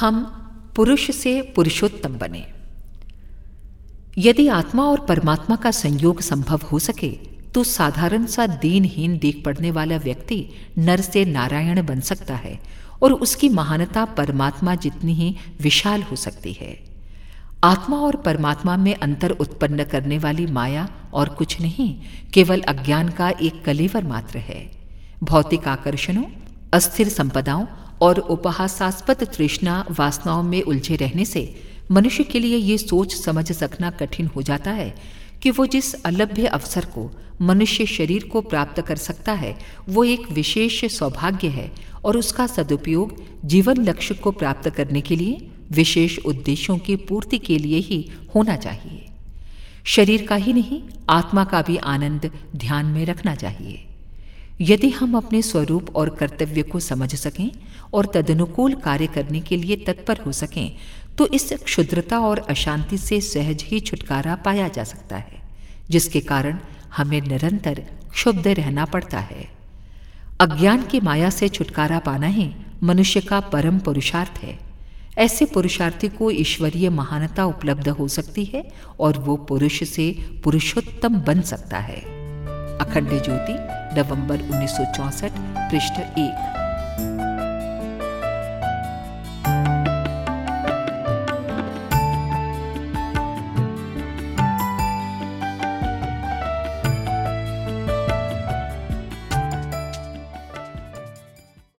हम पुरुष से पुरुषोत्तम बने। यदि आत्मा और परमात्मा का संयोग संभव हो सके तो साधारण सा दीनहीन देख पड़ने वाला व्यक्ति नर से नारायण बन सकता है और उसकी महानता परमात्मा जितनी ही विशाल हो सकती है। आत्मा और परमात्मा में अंतर उत्पन्न करने वाली माया और कुछ नहीं, केवल अज्ञान का एक कलेवर मात्र है। भौतिक आकर्षणों, अस्थिर संपदाओं और उपहासास्पद तृष्णा वासनाओं में उलझे रहने से मनुष्य के लिए ये सोच समझ सकना कठिन हो जाता है कि वो जिस अलभ्य अवसर को मनुष्य शरीर को प्राप्त कर सकता है, वो एक विशेष सौभाग्य है और उसका सदुपयोग जीवन लक्ष्य को प्राप्त करने के लिए विशेष उद्देश्यों की पूर्ति के लिए ही होना चाहिए। शरीर का ही नहीं, आत्मा का भी आनंद ध्यान में रखना चाहिए। यदि हम अपने स्वरूप और कर्तव्य को समझ सकें और तदनुकूल कार्य करने के लिए तत्पर हो सकें तो इस क्षुद्रता और अशांति से सहज ही छुटकारा पाया जा सकता है, जिसके कारण हमें निरंतर क्षुब्ध रहना पड़ता है। अज्ञान की माया से छुटकारा पाना ही मनुष्य का परम पुरुषार्थ है। ऐसे पुरुषार्थी को ईश्वरीय महानता उपलब्ध हो सकती है और वो पुरुष से पुरुषोत्तम बन सकता है। अखंड ज्योति नवंबर 1964 पृष्ठ एक।